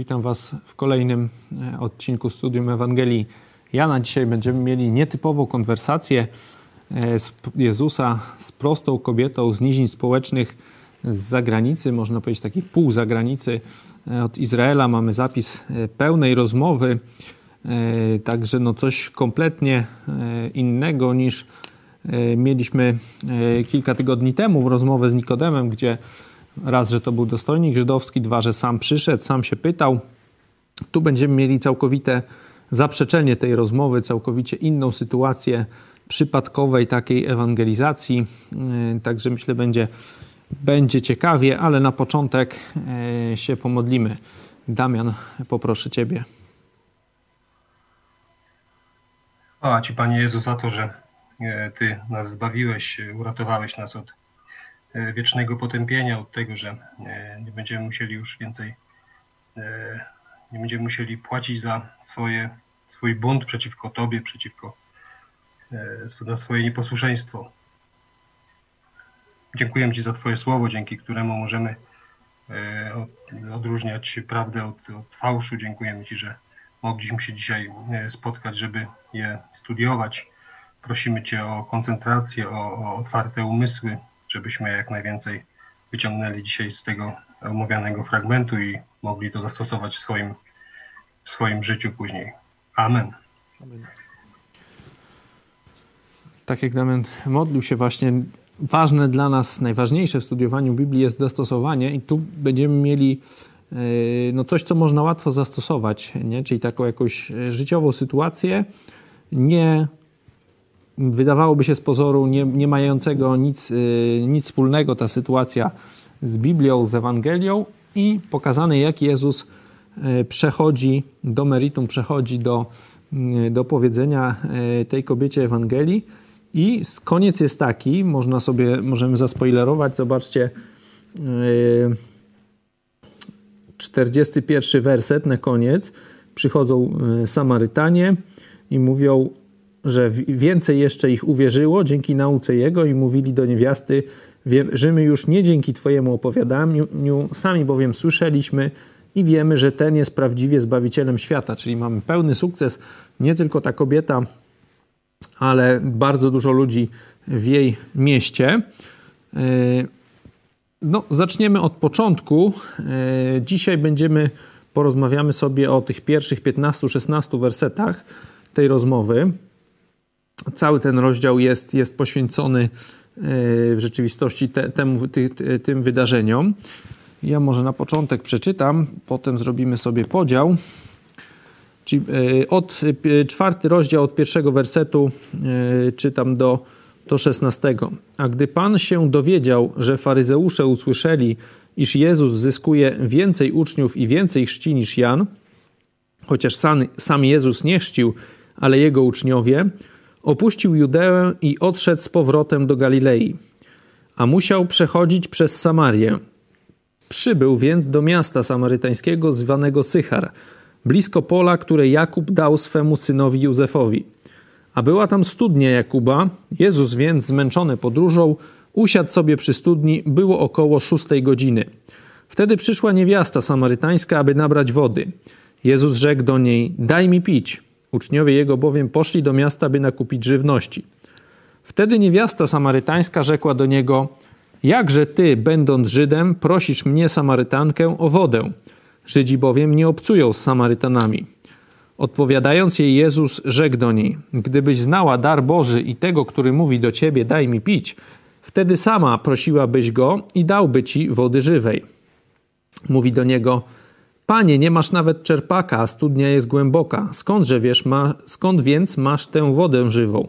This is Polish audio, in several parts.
Witam Was w kolejnym e, odcinku Studium Ewangelii Jana. Dzisiaj będziemy mieli nietypową konwersację e, z Jezusa z prostą kobietą z nizin społecznych z zagranicy, można powiedzieć takiej pół zagranicy e, od Izraela. Mamy zapis pełnej rozmowy, także no coś kompletnie innego niż mieliśmy kilka tygodni temu w rozmowę z Nikodemem, gdzie Raz, że to był dostojnik żydowski, dwa, że sam przyszedł, sam się pytał. Tu będziemy mieli całkowite zaprzeczenie tej rozmowy, całkowicie inną sytuację przypadkowej takiej ewangelizacji. Yy, także myślę, będzie, będzie ciekawie, ale na początek yy, się pomodlimy. Damian, poproszę Ciebie. Chwała Ci, Panie Jezu, za to, że yy, Ty nas zbawiłeś, uratowałeś nas od wiecznego potępienia, od tego, że e, nie będziemy musieli już więcej, e, nie będziemy musieli płacić za swoje, swój bunt przeciwko Tobie, przeciwko za swoje nieposłuszeństwo. Dziękuję Ci za Twoje słowo, dzięki któremu możemy odróżniać prawdę od, od fałszu. Dziękujemy Ci, że mogliśmy się dzisiaj spotkać, żeby je studiować. Prosimy Cię o koncentrację, o, o otwarte umysły, żebyśmy jak najwięcej wyciągnęli dzisiaj z tego omawianego fragmentu i mogli to zastosować w swoim, w swoim życiu później. Amen. Amen. Tak jak Damian modlił się właśnie, ważne dla nas, najważniejsze w studiowaniu Biblii jest zastosowanie i tu będziemy mieli e, no coś, co można łatwo zastosować, nie? czyli taką jakąś e, życiową sytuację, nie wydawałoby się z pozoru nie, nie mającego nic, y, nic wspólnego ta sytuacja z Biblią, z Ewangelią i pokazane jak Jezus y, przechodzi do meritum, przechodzi do, y, do powiedzenia tej kobiecie Ewangelii. I koniec jest taki, można sobie, możemy zaspoilerować, zobaczcie, 41 werset na koniec. Przychodzą Samarytanie i mówią: że więcej jeszcze ich uwierzyło dzięki nauce Jego i mówili do niewiasty, wierzymy już nie dzięki Twojemu opowiadaniu, sami bowiem słyszeliśmy i wiemy, że ten jest prawdziwie Zbawicielem świata. Czyli mamy pełny sukces, nie tylko ta kobieta, ale bardzo dużo ludzi w jej mieście. E, no, zaczniemy od początku. E, dzisiaj będziemy, porozmawiamy sobie o tych pierwszych 15-16 wersetach tej rozmowy. Cały ten rozdział jest, jest poświęcony e, w rzeczywistości te, temu, ty, tym wydarzeniom. Ja może na początek przeczytam, potem zrobimy sobie podział. Czyli e, od e, czwarty rozdział od pierwszego wersetu czytam do, do szesnastego. A gdy Pan się dowiedział, że faryzeusze usłyszeli, iż Jezus zyskuje więcej uczniów i więcej chrzci niż Jan, chociaż sam, sam Jezus nie chrzcił, ale jego uczniowie, Opuścił Judeę i odszedł z powrotem do Galilei, a musiał przechodzić przez Samarię. Przybył więc do miasta samarytańskiego zwanego Sychar, blisko pola, które Jakub dał swemu synowi Józefowi. A była tam studnia Jakuba. Jezus więc, zmęczony podróżą, usiadł sobie przy studni, było około szóstej godziny. Wtedy przyszła niewiasta samarytańska, aby nabrać wody. Jezus rzekł do niej: Daj mi pić. Uczniowie jego bowiem poszli do miasta, by nakupić żywności. Wtedy niewiasta samarytańska rzekła do niego: Jakże ty, będąc Żydem, prosisz mnie, Samarytankę, o wodę? Żydzi bowiem nie obcują z Samarytanami. Odpowiadając jej Jezus, rzekł do niej: Gdybyś znała dar Boży i tego, który mówi do ciebie, daj mi pić, wtedy sama prosiłabyś go i dałby ci wody żywej. Mówi do niego: Panie, nie masz nawet czerpaka, a studnia jest głęboka. Skądże wiesz, ma, skąd więc masz tę wodę żywą?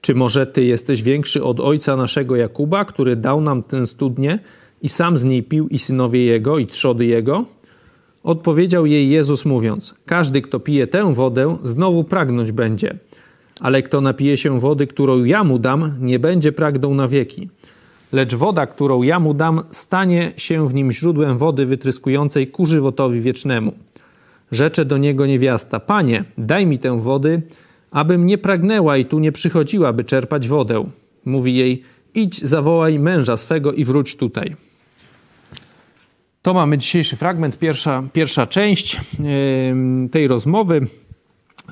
Czy może ty jesteś większy od ojca naszego Jakuba, który dał nam tę studnię i sam z niej pił i synowie jego i trzody jego? Odpowiedział jej Jezus mówiąc: Każdy, kto pije tę wodę, znowu pragnąć będzie, ale kto napije się wody, którą ja mu dam, nie będzie pragnął na wieki lecz woda, którą ja mu dam, stanie się w nim źródłem wody wytryskującej ku żywotowi wiecznemu. Rzecze do niego niewiasta: Panie, daj mi tę wody, abym nie pragnęła i tu nie przychodziła, by czerpać wodę. Mówi jej: Idź, zawołaj męża swego i wróć tutaj. To mamy dzisiejszy fragment, pierwsza, pierwsza część tej rozmowy.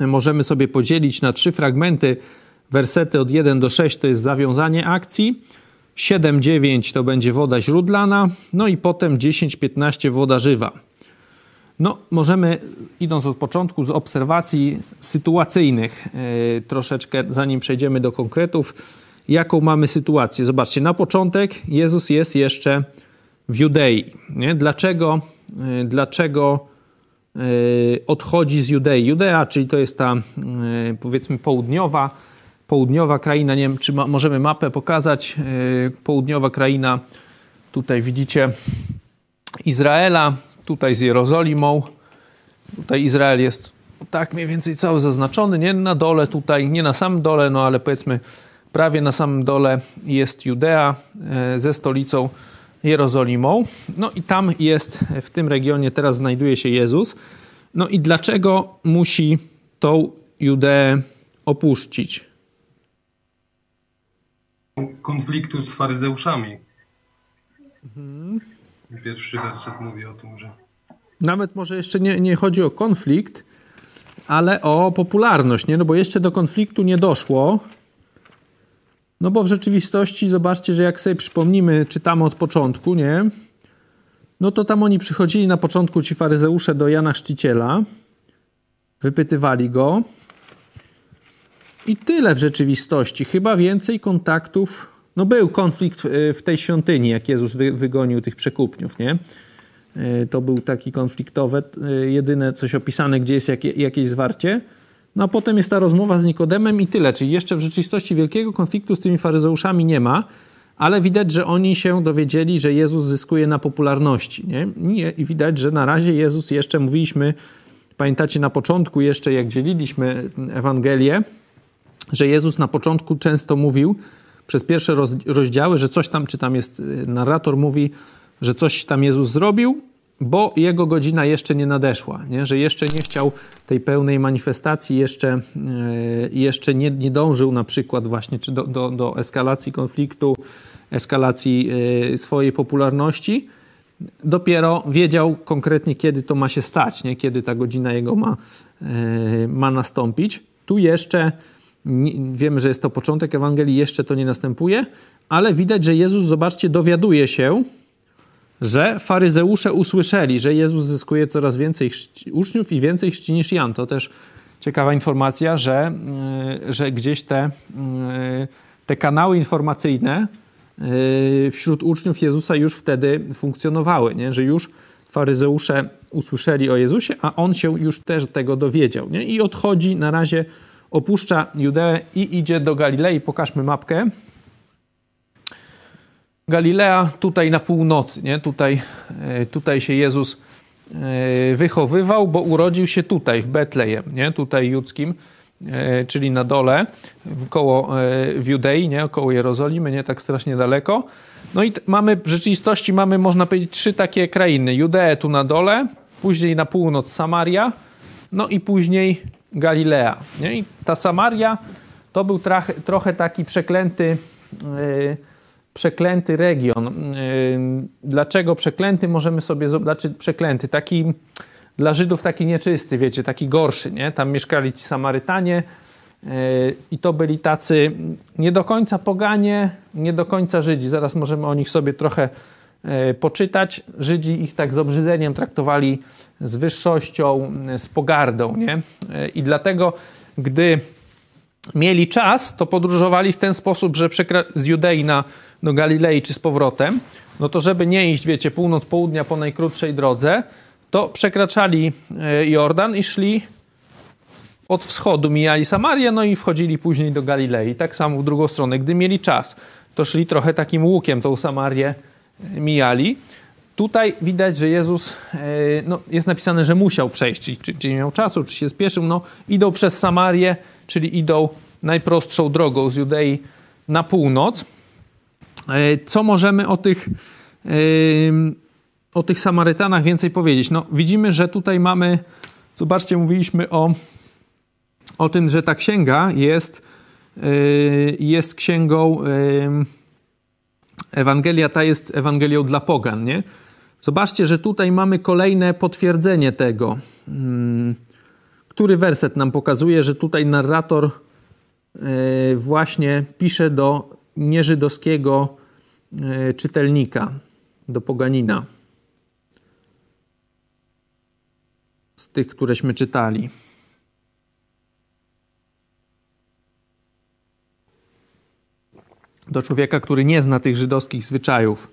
Możemy sobie podzielić na trzy fragmenty. Wersety od 1 do 6 to jest zawiązanie akcji, 7-9 to będzie woda źródlana, no i potem 10-15 woda żywa. No, możemy, idąc od początku, z obserwacji sytuacyjnych, yy, troszeczkę zanim przejdziemy do konkretów, jaką mamy sytuację. Zobaczcie, na początek Jezus jest jeszcze w Judei. Nie? Dlaczego, yy, dlaczego yy, odchodzi z Judei? Judea, czyli to jest ta powiedzmy południowa, południowa kraina. Nie wiem, czy ma, możemy mapę pokazać. Południowa kraina, tutaj widzicie Izraela, tutaj z Jerozolimą. Tutaj Izrael jest tak mniej więcej cały zaznaczony, nie na dole tutaj, nie na samym dole, no ale powiedzmy prawie na samym dole jest Judea e, ze stolicą Jerozolimą. No i tam jest, w tym regionie teraz znajduje się Jezus. No i dlaczego musi tą Judeę opuścić? Konfliktu z faryzeuszami. Mhm. Pierwszy werset mówi o tym, że. Nawet może jeszcze nie, nie chodzi o konflikt, ale o popularność, nie? No bo jeszcze do konfliktu nie doszło. No bo w rzeczywistości zobaczcie, że jak sobie przypomnimy, czytamy od początku, nie? No to tam oni przychodzili na początku ci faryzeusze do Jana Chrzciciela, wypytywali go i tyle w rzeczywistości. Chyba więcej kontaktów no był konflikt w tej świątyni, jak Jezus wygonił tych przekupniów, nie? E, to był taki konfliktowy, e, jedyne coś opisane, gdzie jest jakie, jakieś zwarcie. No a potem jest ta rozmowa z Nikodemem i tyle. Czyli jeszcze w rzeczywistości wielkiego konfliktu z tymi faryzeuszami nie ma, ale widać, że oni się dowiedzieli, że Jezus zyskuje na popularności. Nie? I widać, że na razie Jezus jeszcze mówiliśmy, pamiętacie na początku jeszcze, jak dzieliliśmy Ewangelię, że Jezus na początku często mówił, przez pierwsze rozdziały, że coś tam, czy tam jest, y, narrator mówi, że coś tam Jezus zrobił, bo jego godzina jeszcze nie nadeszła, nie? że jeszcze nie chciał tej pełnej manifestacji, jeszcze, yy, jeszcze nie, nie dążył na przykład właśnie czy do, do, do eskalacji konfliktu, eskalacji yy, swojej popularności. Dopiero wiedział konkretnie, kiedy to ma się stać, nie? kiedy ta godzina jego ma, yy, ma nastąpić. Tu jeszcze wiemy, że jest to początek Ewangelii, jeszcze to nie następuje, ale widać, że Jezus, zobaczcie, dowiaduje się, że faryzeusze usłyszeli, że Jezus zyskuje coraz więcej uczniów i więcej chrzci niż Jan. To też ciekawa informacja, że, e, że gdzieś te, e, te kanały informacyjne e, wśród uczniów Jezusa już wtedy funkcjonowały, nie? że już faryzeusze usłyszeli o Jezusie, a on się już też tego dowiedział. Nie? I odchodzi na razie opuszcza Judeę i idzie do Galilei. Pokażmy mapkę. Galilea tutaj na północy, nie? Tutaj, e, tutaj się Jezus e, wychowywał, bo urodził się tutaj, w Betlejem, nie? tutaj judzkim, e, czyli na dole, koło, w Judei, nie? około Jerozolimy, nie tak strasznie daleko. No i mamy, w rzeczywistości mamy, można powiedzieć, trzy takie krainy. Judeę tu na dole, później na północ Samaria, no i później Galilea. Nie? I ta Samaria to był trach, trochę taki przeklęty, yy, przeklęty region. Yy, dlaczego przeklęty? Możemy sobie zobaczyć, przeklęty, taki dla Żydów taki nieczysty, wiecie, taki gorszy, nie? Tam mieszkali ci Samarytanie yy, i to byli tacy nie do końca poganie, nie do końca Żydzi. Zaraz możemy o nich sobie trochę poczytać. Żydzi ich tak z obrzydzeniem traktowali z wyższością, z pogardą. Nie? I dlatego, gdy mieli czas, to podróżowali w ten sposób, że z Judei na, do Galilei czy z powrotem, no to żeby nie iść, wiecie, północ, południa po najkrótszej drodze, to przekraczali e, Jordan i szli od wschodu, mijali Samarię, no i wchodzili później do Galilei. Tak samo w drugą stronę. Gdy mieli czas, to szli trochę takim łukiem tą Samarię e, mijali. Tutaj widać, że Jezus, e, no, jest napisane, że musiał przejść, czy, czy nie miał czasu, czy się spieszył. No, idą przez Samarię, czyli idą najprostszą drogą z Judei na północ. E, co możemy o tych, e, o tych Samarytanach więcej powiedzieć? No, widzimy, że tutaj mamy, zobaczcie, mówiliśmy o, o tym, że ta księga jest, jest księgą, Ewangelia ta jest Ewangelią dla pogan, nie? Zobaczcie, że tutaj mamy kolejne potwierdzenie tego. Hmm. Który werset nam pokazuje, że tutaj narrator e, właśnie pisze do nieżydowskiego e, czytelnika, do poganina. Z tych, któreśmy czytali. Do człowieka, który nie zna tych żydowskich zwyczajów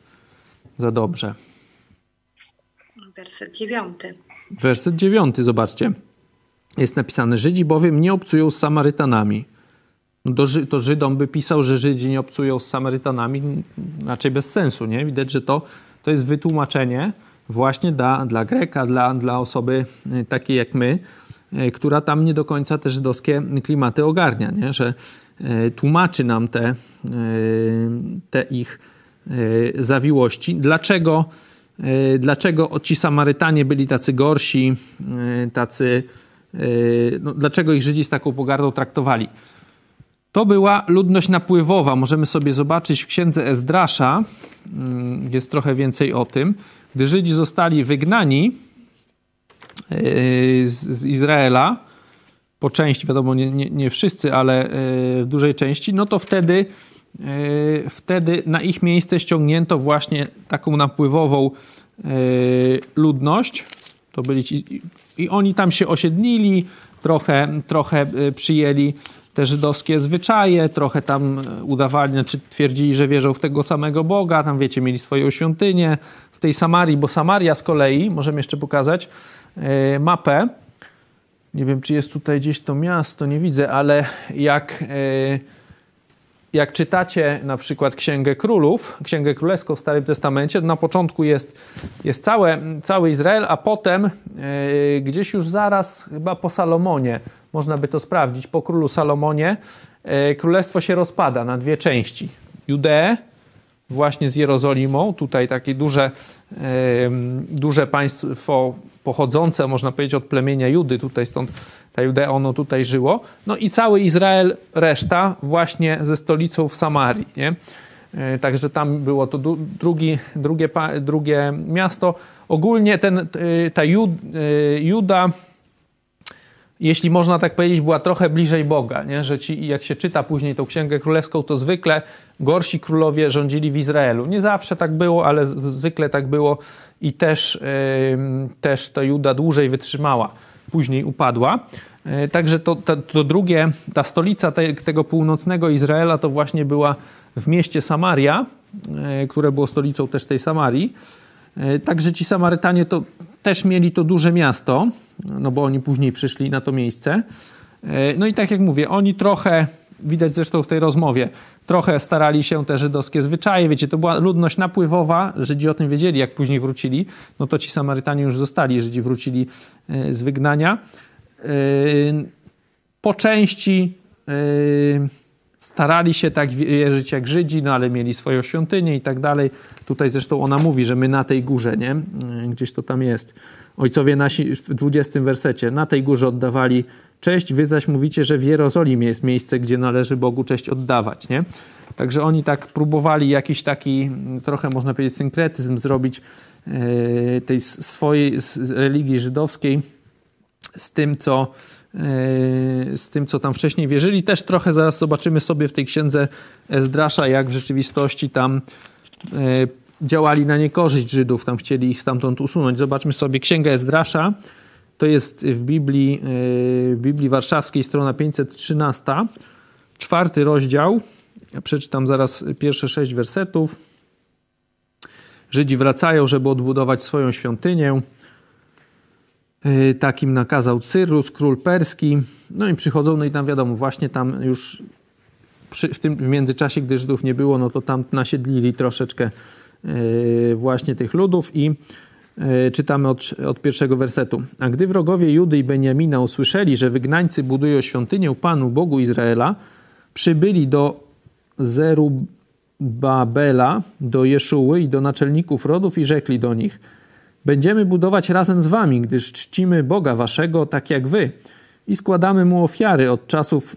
za dobrze. Werset dziewiąty. Werset dziewiąty, zobaczcie. Jest napisane: Żydzi bowiem nie obcują z Samarytanami. No do, to Żydom by pisał, że Żydzi nie obcują z Samarytanami, raczej bez sensu, nie? Widać, że to, to jest wytłumaczenie właśnie dla, dla Greka, dla, dla osoby y, takiej jak my, y, która tam nie do końca te żydowskie klimaty ogarnia, nie? Że tłumaczy nam te, te ich zawiłości. Dlaczego E, dlaczego ci Samarytanie byli tacy gorsi, e, tacy, e, no, dlaczego ich Żydzi z taką pogardą traktowali. To była ludność napływowa. Możemy sobie zobaczyć w księdze Ezdrasza, mm, jest trochę więcej o tym. Gdy Żydzi zostali wygnani z Izraela, po części, wiadomo, nie, nie, nie wszyscy, ale w dużej części, no to wtedy E, wtedy na ich miejsce ściągnięto właśnie taką napływową e, ludność. To byli ci, I oni tam się osiedlili, trochę, trochę e, przyjęli te żydowskie zwyczaje, trochę tam udawali, znaczy twierdzili, że wierzą w tego samego Boga, tam wiecie, mieli swoją świątynię w tej Samarii, bo Samaria z kolei, możemy jeszcze pokazać mapę, nie wiem, czy jest tutaj gdzieś to miasto, nie widzę, ale jak jak czytacie na przykład Księgę Królów, Księgę Królewską w Starym Testamencie, na początku jest, jest całe, cały Izrael, a potem yy, gdzieś już zaraz, chyba po Salomonie, można by to sprawdzić, po królu Salomonie, yy, królestwo się rozpada na dwie części. Judeę, właśnie z Jerozolimą, tutaj takie duże, duże państwo pochodzące, można powiedzieć, od plemienia Judy, tutaj stąd ta Judea, ono tutaj żyło. No i cały Izrael, reszta właśnie ze stolicą w Samarii, nie? E, także tam było to drugi, drugie, drugie miasto. Ogólnie ten, e, ta Jud, e, Juda, jeśli można tak powiedzieć, była trochę bliżej Boga, nie? że ci, jak się czyta później tą Księgę Królewską, to zwykle gorsi królowie rządzili w Izraelu. Nie zawsze tak było, ale zwykle tak było i też, też to Juda dłużej wytrzymała później upadła. E, także to, to, to drugie, ta stolica te, tego północnego Izraela to właśnie była w mieście Samaria, e, które było stolicą też tej Samarii. E, także ci Samarytanie to też mieli to duże miasto, no bo oni później przyszli na to miejsce. No i tak jak mówię, oni trochę, widać zresztą w tej rozmowie, trochę starali się te żydowskie zwyczaje. Wiecie, to była ludność napływowa, Żydzi o tym wiedzieli, jak później wrócili. No to ci Samarytanie już zostali, Żydzi wrócili z wygnania. Po części starali się tak wierzyć jak Żydzi, no ale mieli swoją świątynię i tak dalej. Tutaj zresztą ona mówi, że my na tej górze, nie? Gdzieś to tam jest. Ojcowie nasi w 20 wersecie na tej górze oddawali cześć, wy zaś mówicie, że w Jerozolimie jest miejsce, gdzie należy Bogu cześć oddawać, nie? Także oni tak próbowali jakiś taki, trochę można powiedzieć, synkretyzm zrobić e, tej swojej religii żydowskiej z tym, co, e, z tym, co tam wcześniej wierzyli. Też trochę zaraz zobaczymy sobie w tej księdze Ezdrasza, jak w rzeczywistości tam e, działali na niekorzyść Żydów, tam chcieli ich stamtąd usunąć. Zobaczmy sobie księgę Ezdrasza. To jest w Biblii, e, w Biblii Warszawskiej, strona 513, czwarty rozdział. Ja przeczytam zaraz pierwsze sześć wersetów. Żydzi wracają, żeby odbudować swoją świątynię. Y, takim nakazał Cyrus, król perski. No i przychodzą, no i tam wiadomo, właśnie tam już przy, w tym w międzyczasie, gdy Żydów nie było, no to tam nasiedlili troszeczkę yy, właśnie tych ludów i yy, czytamy od, od pierwszego wersetu. A gdy wrogowie Judy i Beniamina usłyszeli, że wygnańcy budują świątynię Panu Bogu Izraela, przybyli do Zerubabela, do Jeszuły i do naczelników rodów i rzekli do nich – Będziemy budować razem z wami, gdyż czcimy Boga waszego tak jak wy i składamy mu ofiary od czasów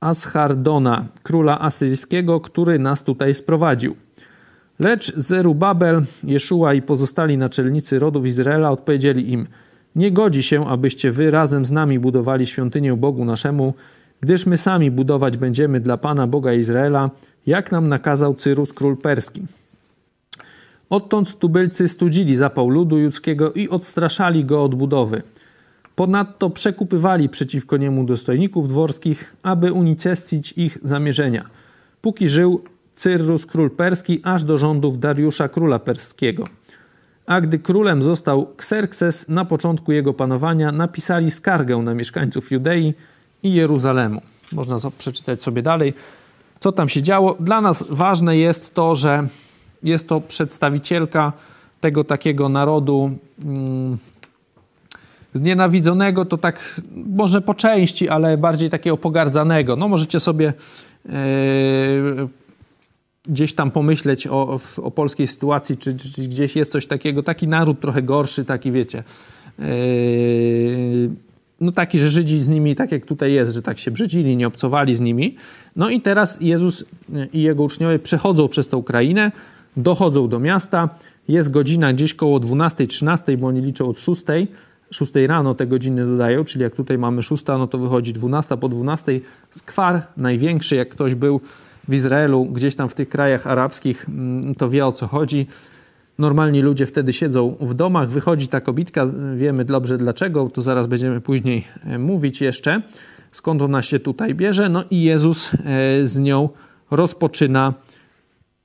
Ashardona, króla asyryjskiego, który nas tutaj sprowadził. Lecz Zerubabel, Jeszua i pozostali naczelnicy rodów Izraela odpowiedzieli im: Nie godzi się, abyście wy razem z nami budowali świątynię Bogu naszemu, gdyż my sami budować będziemy dla Pana Boga Izraela, jak nam nakazał Cyrus król perski. Odtąd tubylcy studzili zapał ludu judzkiego i odstraszali go od budowy. Ponadto przekupywali przeciwko niemu dostojników dworskich, aby unicestwić ich zamierzenia. Póki żył Cyrrus król perski, aż do rządów Dariusza króla perskiego. A gdy królem został Xerxes, na początku jego panowania napisali skargę na mieszkańców Judei i Jeruzalemu. Można przeczytać sobie dalej, co tam się działo. Dla nas ważne jest to, że jest to przedstawicielka tego takiego narodu mm, znienawidzonego, to tak może po części, ale bardziej takiego pogardzanego. No możecie sobie yy, gdzieś tam pomyśleć o, o polskiej sytuacji, czy, czy, gdzieś jest coś takiego, taki naród trochę gorszy, taki wiecie, yy, no taki, że Żydzi z nimi, tak jak tutaj jest, że tak się brzydzili, nie obcowali z nimi. No i teraz Jezus i jego uczniowie przechodzą przez tą Ukrainę, dochodzą do miasta, jest godzina gdzieś koło 12-13, bo oni liczą od 6, 6 rano te godziny dodają, czyli jak tutaj mamy 6, no to wychodzi 12 po 12. Skwar największy, jak ktoś był w Izraelu, gdzieś tam w tych krajach arabskich, mm, to wie o co chodzi. Normalni ludzie wtedy siedzą w domach, wychodzi ta kobitka, wiemy dobrze dlaczego, to zaraz będziemy później e, mówić jeszcze, skąd ona się tutaj bierze. No i Jezus e, z nią rozpoczyna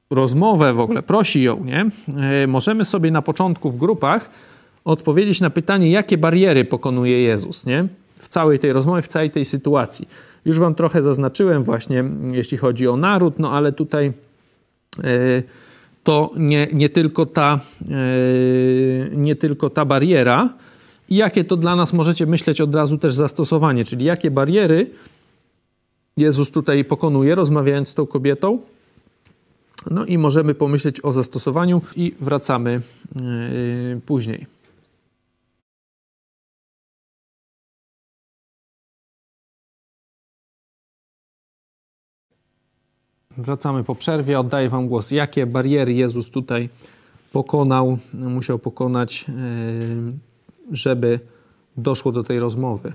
rozmowę w ogóle, prosi ją, nie? E, możemy sobie na początku w grupach odpowiedzieć na pytanie, jakie bariery pokonuje Jezus, nie? W całej tej rozmowie, w całej tej sytuacji. Już wam trochę zaznaczyłem właśnie, jeśli chodzi o naród, no ale tutaj to nie, nie, tylko ta, nie tylko ta bariera, i jakie to dla nas możecie myśleć od razu też zastosowanie, czyli jakie bariery Jezus tutaj pokonuje, rozmawiając z tą kobietą. No i możemy pomyśleć o zastosowaniu i wracamy yy, później. Wracamy po przerwie. Oddaję Wam głos. Jakie bariery Jezus tutaj pokonał, musiał pokonać, yy, żeby doszło do tej rozmowy?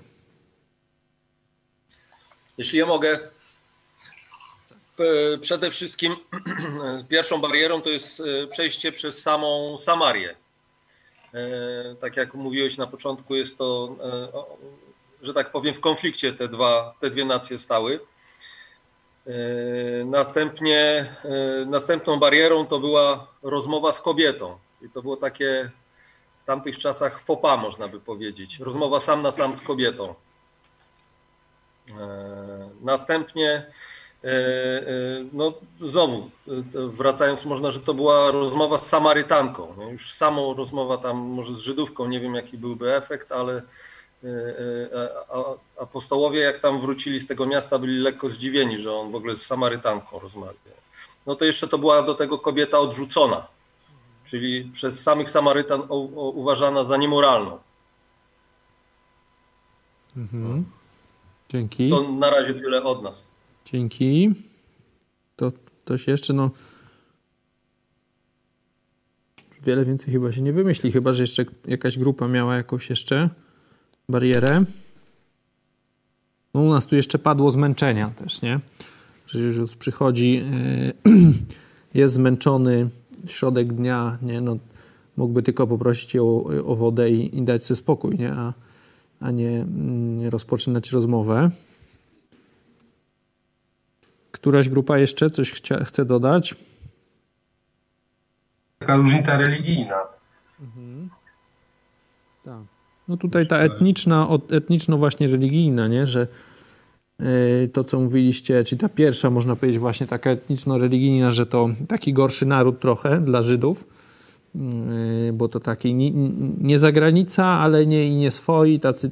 Jeśli ja mogę, przede wszystkim pierwszą barierą to jest e, przejście przez samą Samarię. E, tak jak mówiłeś na początku, jest to, e, że tak powiem, w konflikcie te, dwa, te dwie nacje stały. Następnie, następną barierą to była rozmowa z kobietą. I to było takie w tamtych czasach fopa, można by powiedzieć. Rozmowa sam na sam z kobietą. Następnie E, e, no znowu, e, wracając, można, że to była rozmowa z Samarytanką. No, już samą rozmowa tam może z Żydówką, nie wiem jaki byłby efekt, ale apostołowie jak tam wrócili z tego miasta byli lekko zdziwieni, że on w ogóle z Samarytanką rozmawia. No to jeszcze to była do tego kobieta odrzucona, czyli przez samych Samarytan uważana za niemoralną. Mhm. Dzięki. To na razie tyle od nas. Dzięki. To ktoś jeszcze, no. Wiele więcej chyba się nie wymyśli, chyba że jeszcze jakaś grupa miała jakąś jeszcze barierę. No u nas tu jeszcze padło zmęczenia też, nie? Że już przychodzi, yy, jest zmęczony, środek dnia, nie? No, mógłby tylko poprosić o, o wodę i, i dać sobie spokój, nie? A, a nie, nie mm, rozpoczynać rozmowę. Któraś grupa jeszcze coś chcia, chce dodać? Taka różnica religijna. Mhm. Tak. No tutaj ta etniczna, etniczno właśnie religijna, nie? że yy, to co mówiliście, czyli ta pierwsza można powiedzieć właśnie taka etniczno-religijna, że to taki gorszy naród trochę dla Żydów, yy, bo to taki nie, nie zagranica, ale nie i nie swoi, tacy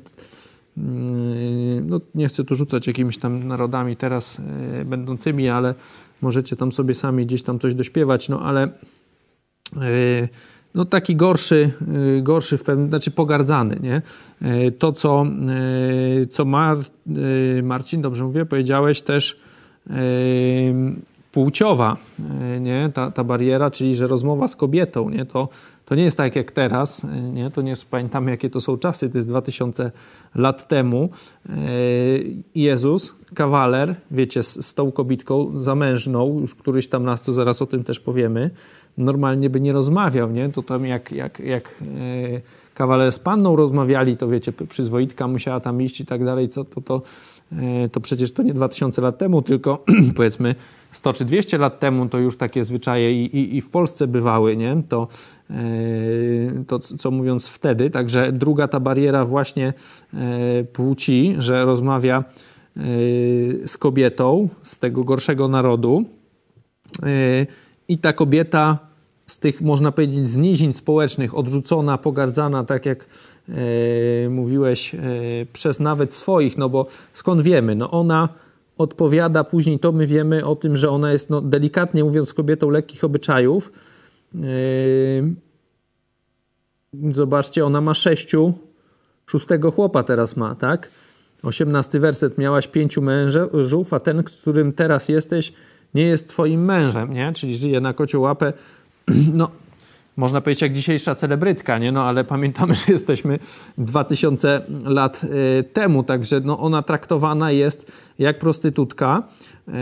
no, nie chcę tu rzucać jakimiś tam narodami teraz yy, będącymi, ale możecie tam sobie sami gdzieś tam coś dośpiewać, no ale yy, no taki gorszy, gorszy w pewnym, znaczy pogardzany, nie? To, co, co Mar, Marcin, dobrze mówię, powiedziałeś też, płciowa, nie? Ta, ta bariera, czyli że rozmowa z kobietą, nie? To, to nie jest tak jak teraz, e, nie? to nie jest, pamiętamy jakie to są czasy, to jest 2000 lat temu. E, Jezus, kawaler, wiecie, z, tą kobitką zamężną, już któryś tam nas, to zaraz o tym też powiemy, normalnie by nie rozmawiał, nie? To tam jak, jak, jak kawaler z panną rozmawiali, to wiecie, przyzwoitka musiała tam iść i tak dalej, co to, to, to przecież to nie 2000 lat temu, tylko powiedzmy 100 czy 200 lat temu to już takie zwyczaje i, i, i w Polsce bywały, nie? To, to co mówiąc wtedy. Także druga ta bariera właśnie yy, płci, że rozmawia yy, z kobietą z tego gorszego narodu i ta kobieta z tych, można powiedzieć, znizień społecznych, odrzucona, pogardzana, tak jak mówiłeś, przez nawet swoich, no bo skąd wiemy? No ona odpowiada później, to my wiemy o tym, że ona jest, no, delikatnie mówiąc, kobietą lekkich obyczajów. Yy, zobaczcie, ona ma sześciu, szóstego chłopa teraz ma, tak? Osiemnasty werset, miałaś pięciu mężów, a ten, z którym teraz jesteś, nie jest twoim mężem, nie? Czyli żyje na kociołapę. No, można powiedzieć jak dzisiejsza celebrytka, nie? No ale pamiętamy, że jesteśmy 2000 lat y, temu, także no, ona traktowana jest jak prostytutka, y,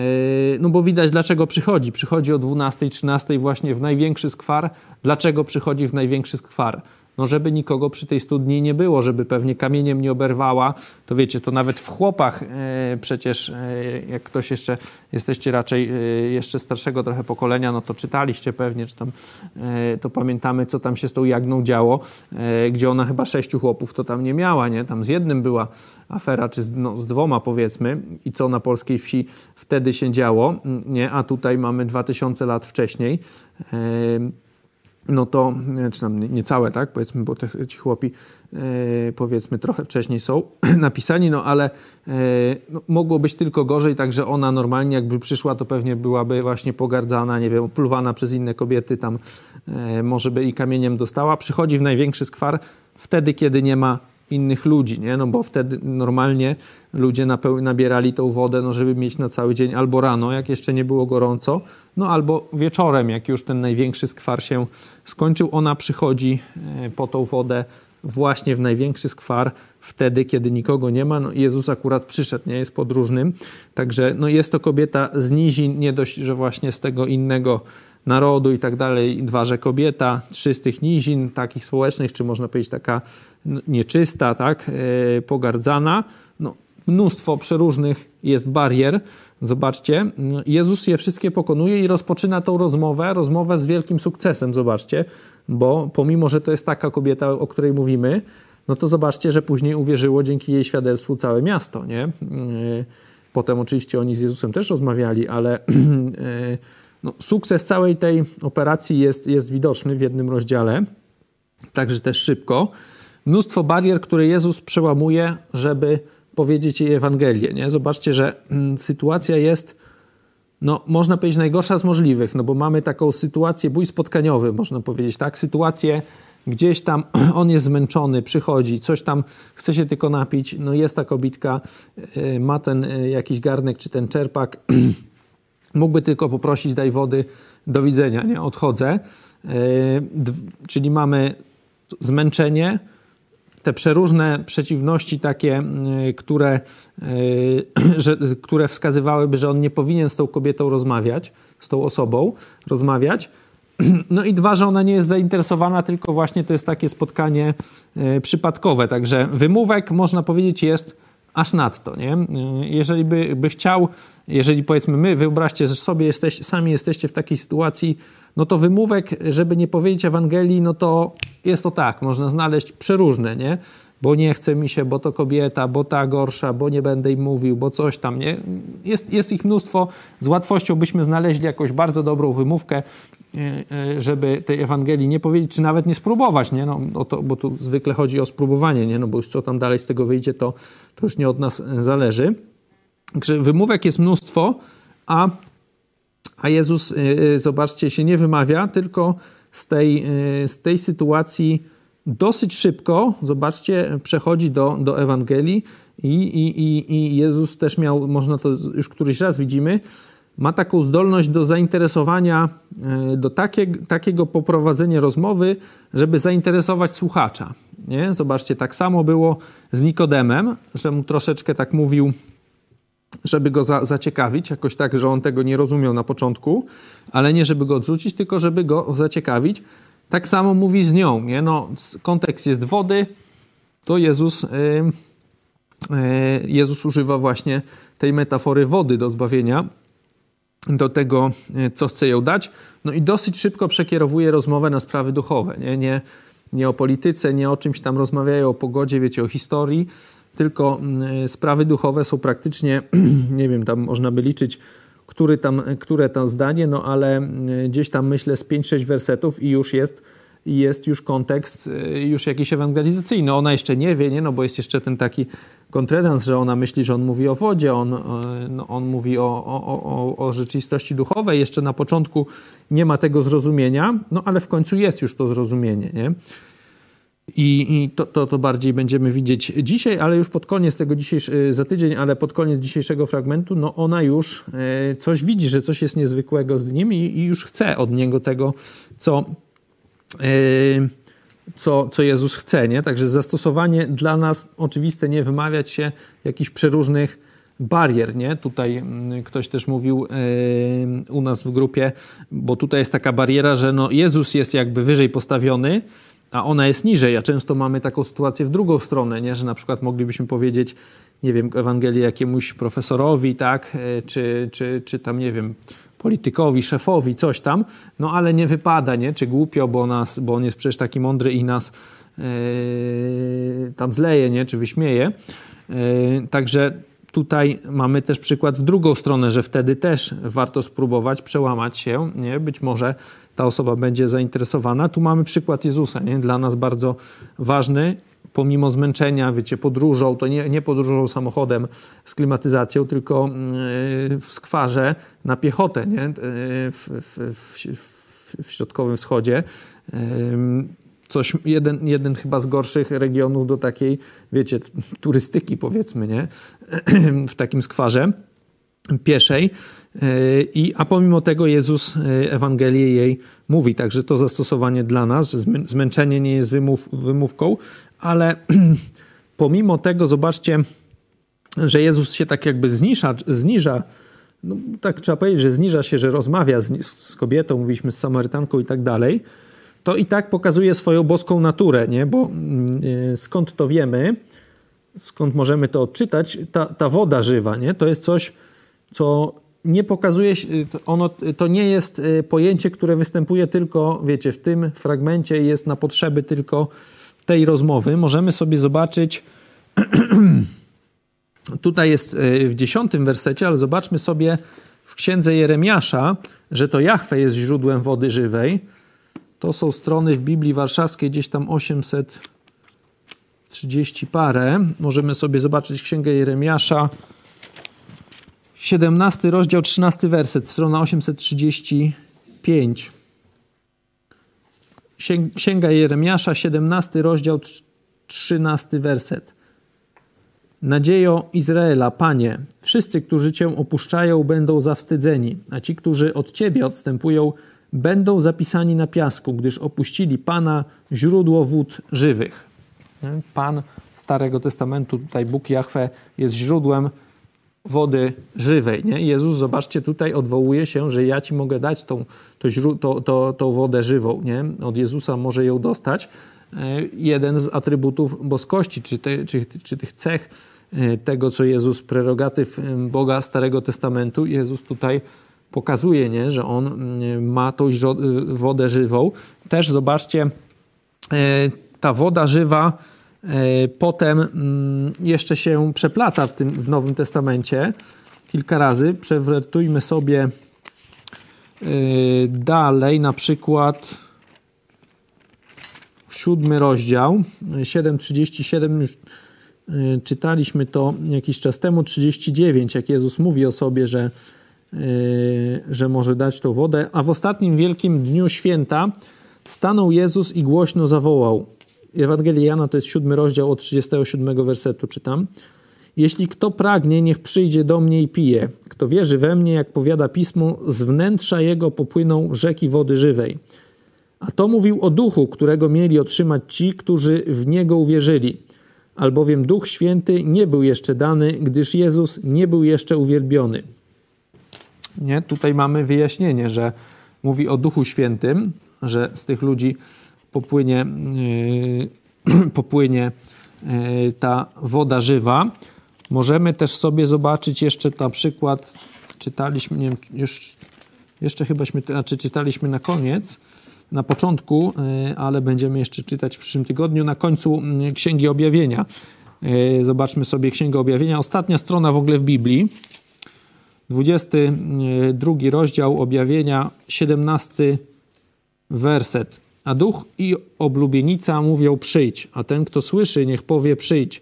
no bo widać dlaczego przychodzi. Przychodzi o 12, 13 właśnie w największy skwar. Dlaczego przychodzi w największy skwar? No żeby nikogo przy tej studni nie było, żeby pewnie kamieniem nie oberwała, to wiecie, to nawet w chłopach e, przecież, e, jak ktoś jeszcze, jesteście raczej e, jeszcze starszego trochę pokolenia, no to czytaliście pewnie, czy tam, to pamiętamy, co tam się z tą Jagną działo, gdzie ona chyba sześciu chłopów to tam nie miała, nie? Tam z jednym była afera, czy z, no, z dwoma powiedzmy i co na polskiej wsi wtedy się działo, nie? A tutaj mamy 2000 lat wcześniej no to, czy tam niecałe, tak, powiedzmy, bo te, ci chłopi e, powiedzmy trochę wcześniej są napisani, no ale e, no, mogło być tylko gorzej, także ona normalnie jakby przyszła, to pewnie byłaby właśnie pogardzana, nie wiem, opluwana przez inne kobiety, tam e, może by i kamieniem dostała. Przychodzi w największy skwar wtedy, kiedy nie ma innych ludzi, nie? No bo wtedy normalnie ludzie nabierali tą wodę, no żeby mieć na cały dzień albo rano, jak jeszcze nie było gorąco, no albo wieczorem, jak już ten największy skwar się skończył. Ona przychodzi e, po tą wodę właśnie w największy skwar, wtedy, kiedy nikogo nie ma. No, Jezus akurat przyszedł, nie jest podróżnym. Także no, jest to kobieta z nizin, nie dość, że właśnie z tego innego narodu i tak dalej. Dwa, że kobieta, trzy z tych nizin takich społecznych, czy można powiedzieć taka nieczysta, tak, yy, pogardzana. No, mnóstwo przeróżnych jest barier. Zobaczcie, Jezus je wszystkie pokonuje i rozpoczyna tą rozmowę, rozmowę z wielkim sukcesem, zobaczcie, bo pomimo, że to jest taka kobieta, o której mówimy, no to zobaczcie, że później uwierzyło dzięki jej świadectwu całe miasto, nie? Yy, potem oczywiście oni z Jezusem też rozmawiali, ale yy, no, sukces całej tej operacji jest, jest widoczny w jednym rozdziale, także też szybko. Mnóstwo barier, które Jezus przełamuje, żeby powiedzieć jej Ewangelię. Nie? Zobaczcie, że mm, sytuacja jest, no, można powiedzieć, najgorsza z możliwych, no bo mamy taką sytuację, bój spotkaniowy, można powiedzieć, tak? Sytuację gdzieś tam, on jest zmęczony, przychodzi, coś tam chce się tylko napić, no jest ta kobitka, y, ma ten y, jakiś garnek czy ten czerpak, mógłby tylko poprosić, daj wody, do widzenia, nie, odchodzę. E, czyli mamy zmęczenie, te przeróżne przeciwności takie, które, e, że, które wskazywałyby, że on nie powinien z tą kobietą rozmawiać, z tą osobą rozmawiać. No i dwa, że ona nie jest zainteresowana, tylko właśnie to jest takie spotkanie e, przypadkowe. Także wymówek, można powiedzieć, jest aż nadto. Nie? Jeżeli by, by chciał, jeżeli powiedzmy my, wyobraźcie, sobie jesteś, sami jesteście w takiej sytuacji, no to wymówek, żeby nie powiedzieć Ewangelii, no to jest to tak, można znaleźć przeróżne, nie? Bo nie chce mi się, bo to kobieta, bo ta gorsza, bo nie będę im mówił, bo coś tam, nie? Jest, jest ich mnóstwo. Z łatwością byśmy znaleźli jakąś bardzo dobrą wymówkę, E, e, żeby tej Ewangelii nie powiedzieć, czy nawet nie spróbować, nie? No, to, bo tu zwykle chodzi o spróbowanie, nie? No, bo już co tam dalej z tego wyjdzie, to, to już nie od nas zależy. Także wymówek jest mnóstwo, a, a Jezus, e, zobaczcie, się nie wymawia, tylko z tej, z tej sytuacji dosyć szybko, zobaczcie, przechodzi do, do Ewangelii i, i, i, i Jezus też miał, można to już któryś raz widzimy, ma taką zdolność do zainteresowania, e, do takie, takiego poprowadzenia rozmowy, żeby zainteresować słuchacza. Nie? Zobaczcie, tak samo było z Nikodemem, że mu troszeczkę tak mówił, żeby go za, zaciekawić, jakoś tak, że on tego nie rozumiał na początku, ale nie żeby go odrzucić, tylko żeby go zaciekawić. Tak samo mówi z nią. Nie? No, kontekst jest wody, to Jezus, yy, yy, Jezus używa właśnie tej metafory wody do zbawienia, do tego, e, co chce ją dać. No i dosyć szybko przekierowuje rozmowę na sprawy duchowe. Nie, nie, nie o polityce, nie o czymś tam rozmawiają, o pogodzie, wiecie, o historii, tylko mm, sprawy duchowe są praktycznie, nie wiem, tam można by liczyć, który tam, które tam zdanie, no ale mm, gdzieś tam myślę z 5-6 wersetów i już jest jest już kontekst y, już jakiś ewangelizacyjny. Ona jeszcze nie wie, nie? No bo jest jeszcze ten taki kontredans, że ona myśli, że on mówi o wodzie, on, y, no on mówi o, o, o, o rzeczywistości duchowej. Jeszcze na początku nie ma tego zrozumienia, no ale w końcu jest już to zrozumienie, nie? I, i to, to, to, bardziej będziemy widzieć dzisiaj, ale już pod koniec tego dzisiejszego, y, za tydzień, ale pod koniec dzisiejszego fragmentu, no ona już coś widzi, że coś jest niezwykłego z nim i, i już chce od niego tego, co Yy, co, co Jezus chce. Nie? Także zastosowanie dla nas oczywiste nie wymawiać się jakichś przeróżnych barier. Nie? Tutaj mm, ktoś też mówił yy, u nas w grupie, bo tutaj jest taka bariera, że no Jezus jest jakby wyżej postawiony, a ona jest niżej. A często mamy taką sytuację w drugą stronę, nie? że na przykład moglibyśmy powiedzieć, nie wiem, Ewangelię jakiemuś profesorowi, tak, yy, czy, czy, czy tam, nie wiem, politykowi, szefowi, coś tam, no ale nie wypada, nie? Czy głupio, bo, nas, bo on jest przecież taki mądry i nas yy, tam zleje, nie? Czy wyśmieje. Yy, także tutaj mamy też przykład w drugą stronę, że wtedy też warto spróbować przełamać się, nie? Być może ta osoba będzie zainteresowana. Tu mamy przykład Jezusa, nie? Dla nas bardzo ważny pomimo zmęczenia, wiecie, podróżą, to nie, nie podróżą samochodem z klimatyzacją, tylko mm, w skwarze na piechotę, nie? E, w, w, w, w środkowym wschodzie. Coś, jeden, jeden chyba z gorszych regionów do takiej, wiecie, turystyki powiedzmy, nie? W takim skwarze pieszej. E, I, a pomimo tego Jezus e, Ewangelię jej mówi, także to zastosowanie dla nas, zmęczenie nie jest wymów, wymówką, ale pomimo tego zobaczcie, że Jezus się tak jakby zniża, zniża no, tak trzeba powiedzieć, że zniża się, że rozmawia z, z kobietą, mówiliśmy z Samarytanką i tak dalej, to i tak pokazuje swoją boską naturę, nie? bo yy, skąd to wiemy, skąd możemy to odczytać, ta, ta woda żywa, nie? to jest coś, co nie pokazuje się, ono, to nie jest y, pojęcie, które występuje tylko, wiecie, w tym fragmencie jest na potrzeby tylko tej rozmowy. Możemy sobie zobaczyć, tutaj jest y, w dziesiątym wersecie, ale zobaczmy sobie w księdze Jeremiasza, że to Jahwe jest źródłem wody żywej. To są strony w Biblii Warszawskiej, gdzieś tam 830 parę. Możemy sobie zobaczyć księgę Jeremiasza, 17 rozdział, 13 werset, strona 835. Księga Jeremiasza, 17 rozdział, 13 werset. Nadziejo Izraela, Panie, wszyscy, którzy Cię opuszczają, będą zawstydzeni, a ci, którzy od Ciebie odstępują, będą zapisani na piasku, gdyż opuścili Pana, źródło wód żywych. Pan Starego Testamentu, tutaj Bóg Jahwe, jest źródłem wody żywej. Nie? Jezus, zobaczcie, tutaj odwołuje się, że ja ci mogę dać tą, to, to, tą wodę żywą. Nie? Od Jezusa może ją dostać. E, jeden z atrybutów boskości, czy, te, czy, czy tych cech e, tego, co Jezus, prerogatyw Boga Starego Testamentu, Jezus tutaj pokazuje, nie? że On ma tą wodę żywą. Też zobaczcie, e, ta woda żywa E, potem mm, jeszcze się przeplata w, tym, w Nowym Testamencie kilka razy. Przewertujmy sobie e, dalej, na przykład siódmy rozdział, 7.37 już e, czytaliśmy to jakiś czas temu, 39, jak Jezus mówi o sobie, że, że może dać tą wodę, a w ostatnim wielkim dniu święta stanął Jezus i głośno zawołał Ewangelii Jana to jest siódmy rozdział od 37 wersetu czytam. Jeśli kto pragnie, niech przyjdzie do mnie i pije. Kto wierzy we mnie, jak powiada pismo, z wnętrza jego popłyną rzeki wody żywej. A to mówił o duchu, którego mieli otrzymać ci, którzy w niego uwierzyli. Albowiem Duch Święty nie był jeszcze dany, gdyż Jezus nie był jeszcze uwielbiony. Nie? Tutaj mamy wyjaśnienie, że mówi o Duchu Świętym, że z tych ludzi popłynie, yy, popłynie yy, ta woda żywa. Możemy też sobie zobaczyć jeszcze na przykład, czytaliśmy, nie wiem, już, jeszcze chybaśmy, znaczy czytaliśmy na koniec, na początku, yy, ale będziemy jeszcze czytać w przyszłym tygodniu, na końcu Księgi Objawienia. Zobaczmy sobie Księgę Objawienia. Ostatnia strona w ogóle w Biblii. 22 rozdział objawienia, 17 werset. A duch i oblubienica mówią przyjdź, a ten, kto słyszy, niech powie przyjdź,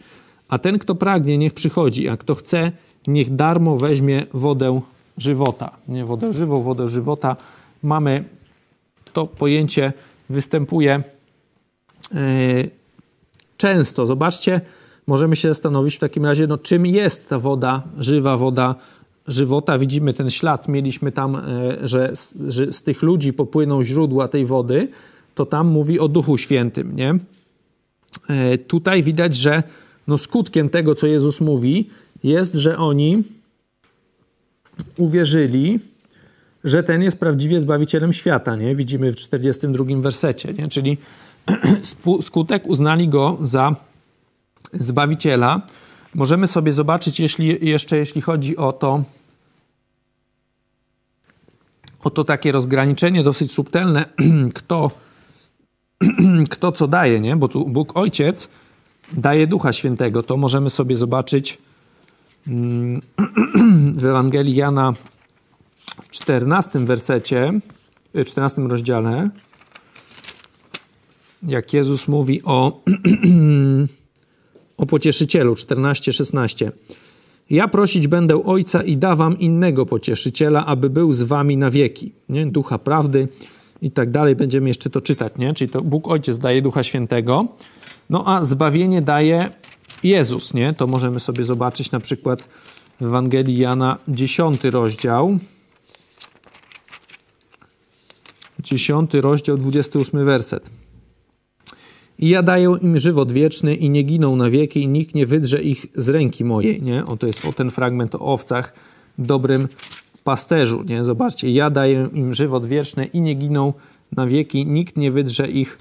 a ten, kto pragnie, niech przychodzi, a kto chce, niech darmo weźmie wodę żywota. Nie wodę żywą, wodę żywota. Mamy to pojęcie, występuje yy, często. Zobaczcie, możemy się zastanowić w takim razie, no, czym jest ta woda żywa, woda żywota. Widzimy ten ślad. Mieliśmy tam, e, że, że z tych ludzi popłyną źródła tej wody, to tam mówi o Duchu Świętym, nie? E, tutaj widać, że no skutkiem tego, co Jezus mówi, jest, że oni uwierzyli, że ten jest prawdziwie Zbawicielem świata, nie? Widzimy w 42 wersecie, nie? Czyli skutek uznali Go za Zbawiciela, Możemy sobie zobaczyć jeśli, jeszcze, jeśli chodzi o to, o to takie rozgraniczenie dosyć subtelne, kto, kto co daje, nie? Bo tu Bóg Ojciec daje Ducha Świętego. To możemy sobie zobaczyć mm, w Ewangelii Jana w 14 wersecie, w 14 rozdziale, jak Jezus mówi o o pocieszycielu 14-16. Ja prosić będę Ojca i dawam innego pocieszyciela, aby był z wami na wieki. Nie? Ducha prawdy i tak dalej. Będziemy jeszcze to czytać. Nie? Czyli to Bóg Ojciec daje Ducha Świętego, no a zbawienie daje Jezus. Nie? To możemy sobie zobaczyć na przykład w Ewangelii Jana 10 rozdział. 10 rozdział, 28 werset. I ja daję im żywot wieczny i nie giną na wieki i nikt nie wydrze ich z ręki mojej, nie? O, to jest o ten fragment o owcach, dobrym pasterzu, nie? Zobaczcie, ja daję im żywot wieczny i nie giną na wieki, nikt nie wydrze ich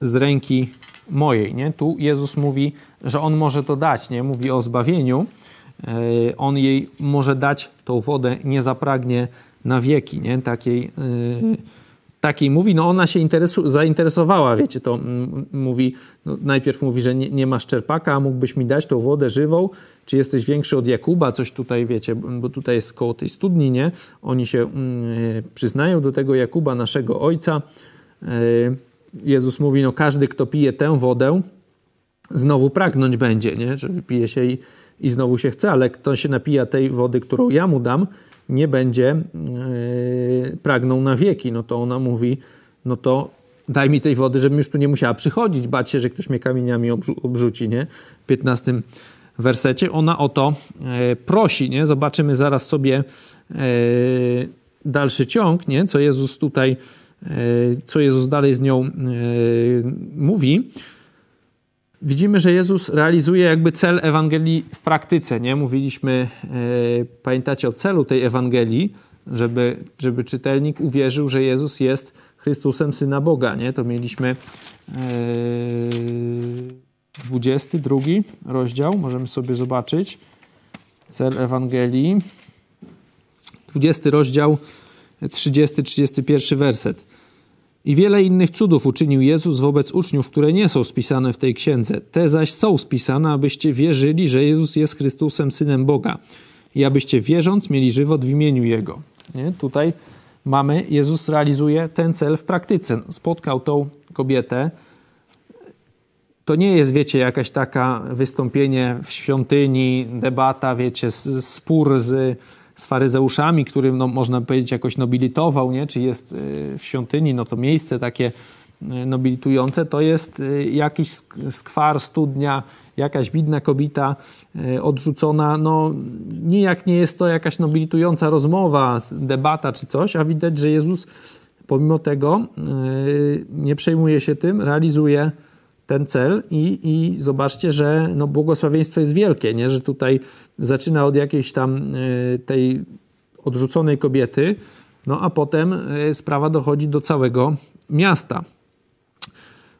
z ręki mojej, nie? Tu Jezus mówi, że On może to dać, nie? Mówi o zbawieniu, e, On jej może dać tą wodę, nie zapragnie na wieki, nie? Takiej... Yy, takiej mówi, no ona się interesu- zainteresowała, wiecie, to mówi, no najpierw mówi, że nie, nie masz czerpaka, a mógłbyś mi dać tą wodę żywą, czy jesteś większy od Jakuba, coś tutaj, wiecie, bo tutaj jest koło tej studni, nie? Oni się przyznają do tego Jakuba, naszego ojca. E, Jezus mówi, no każdy, kto pije tę wodę, znowu pragnąć będzie, nie? Że wypije się i, i znowu się chce, ale kto się napija tej wody, którą ja mu dam, nie będzie yy, pragnął na wieki. No to ona mówi, no to daj mi tej wody, żebym już tu nie musiała przychodzić, bać się, że ktoś mnie kamieniami obrzu obrzuci, nie? W 15 wersecie ona o to yy, prosi, nie? Zobaczymy zaraz sobie yy, dalszy ciąg, nie? Co Jezus tutaj, co Jezus dalej z nią mówi widzimy, że Jezus realizuje jakby cel Ewangelii w praktyce. Nie? Mówiliśmy, e, pamiętacie o celu tej Ewangelii, żeby, żeby czytelnik uwierzył, że Jezus jest Chrystusem, Syna Boga. Nie? To mieliśmy e, 22 rozdział, możemy sobie zobaczyć. Cel Ewangelii. 20 rozdział, 30-31 werset. I wiele innych cudów uczynił Jezus wobec uczniów, które nie są spisane w tej księdze. Te zaś są spisane, abyście wierzyli, że Jezus jest Chrystusem, Synem Boga. I abyście wierząc mieli żywot w imieniu Jego. Nie? Tutaj mamy, Jezus realizuje ten cel w praktyce. Spotkał tą kobietę. To nie jest, wiecie, jakaś taka wystąpienie w świątyni, debata, wiecie, spór z z faryzeuszami, którym no, można powiedzieć jakoś nobilitował, nie? czy jest y, w świątyni, no to miejsce takie nobilitujące, to jest jakiś skwar, studnia, jakaś bidna kobieta odrzucona. No, nijak nie jest to jakaś nobilitująca rozmowa, debata czy coś, a widać, że Jezus pomimo tego nie przejmuje się tym, realizuje ten cel i, i zobaczcie, że no, błogosławieństwo jest wielkie, nie? że tutaj zaczyna od jakiejś tam y, tej odrzuconej kobiety, no a potem y, sprawa dochodzi do całego miasta.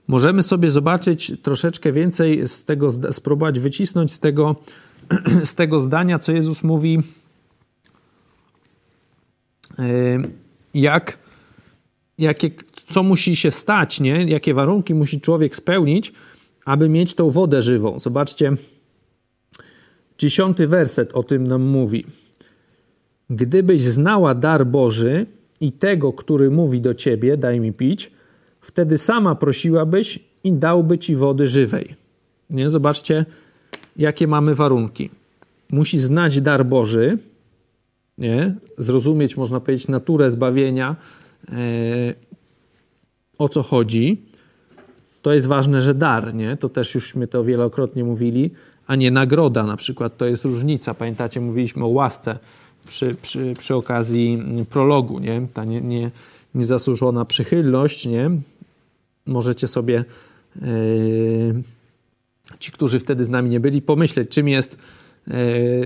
Możemy sobie zobaczyć troszeczkę więcej z tego, spróbować wycisnąć z tego, z tego zdania, co Jezus mówi, y, jak jakie, co musi się stać, nie? jakie warunki musi człowiek spełnić, aby mieć tą wodę żywą. Zobaczcie, dziesiąty werset o tym nam mówi. Gdybyś znała dar Boży i tego, który mówi do ciebie, daj mi pić, wtedy sama prosiłabyś i dałby ci wody żywej. Nie? Zobaczcie, jakie mamy warunki. Musi znać dar Boży, nie? zrozumieć, można powiedzieć, naturę zbawienia, E, o co chodzi, to jest ważne, że dar, nie? To też jużśmy to wielokrotnie mówili, a nie nagroda na przykład. To jest różnica. Pamiętacie, mówiliśmy o łasce przy, przy, przy okazji prologu, nie? Ta nie, nie, niezasłużona przychylność, nie? Możecie sobie yy, ci, którzy wtedy z nami nie byli, pomyśleć, czym jest yy,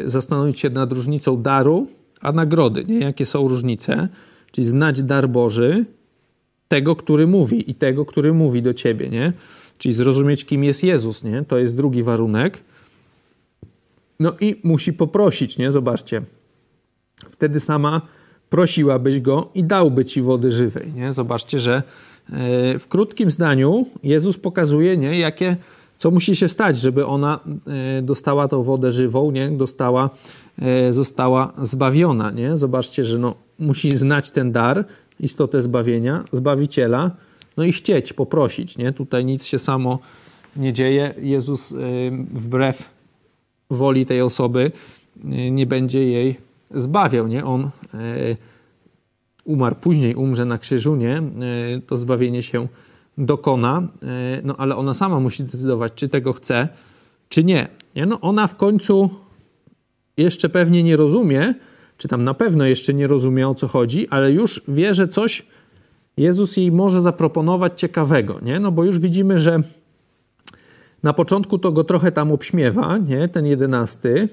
zastanowić się nad różnicą daru a nagrody, nie? Jakie są różnice czyli znać dar Boży tego, który mówi i tego, który mówi do ciebie, nie? Czyli zrozumieć, kim jest Jezus, nie? To jest drugi warunek. No i musi poprosić, nie? Zobaczcie. Wtedy sama prosiłabyś go i dałby ci wody żywej, nie? Zobaczcie, że e, w krótkim zdaniu Jezus pokazuje, nie? Jakie, co musi się stać, żeby ona e, dostała tą wodę żywą, nie? Dostała, e, została zbawiona, nie? Zobaczcie, że no, musi znać ten dar, istotę zbawienia, zbawiciela, no i chcieć, poprosić. Nie? Tutaj nic się samo nie dzieje. Jezus wbrew woli tej osoby y, nie będzie jej zbawiał. Nie? On y, umarł później, umrze na krzyżu, nie? to zbawienie się dokona, no ale ona sama musi decydować, czy tego chce, czy nie. nie? No ona w końcu jeszcze pewnie nie rozumie, czy tam na pewno jeszcze nie rozumie o co chodzi, ale już wie, że coś Jezus jej może zaproponować ciekawego, nie? No bo już widzimy, że na początku to go trochę tam obśmiewa, nie? Ten jedenasty.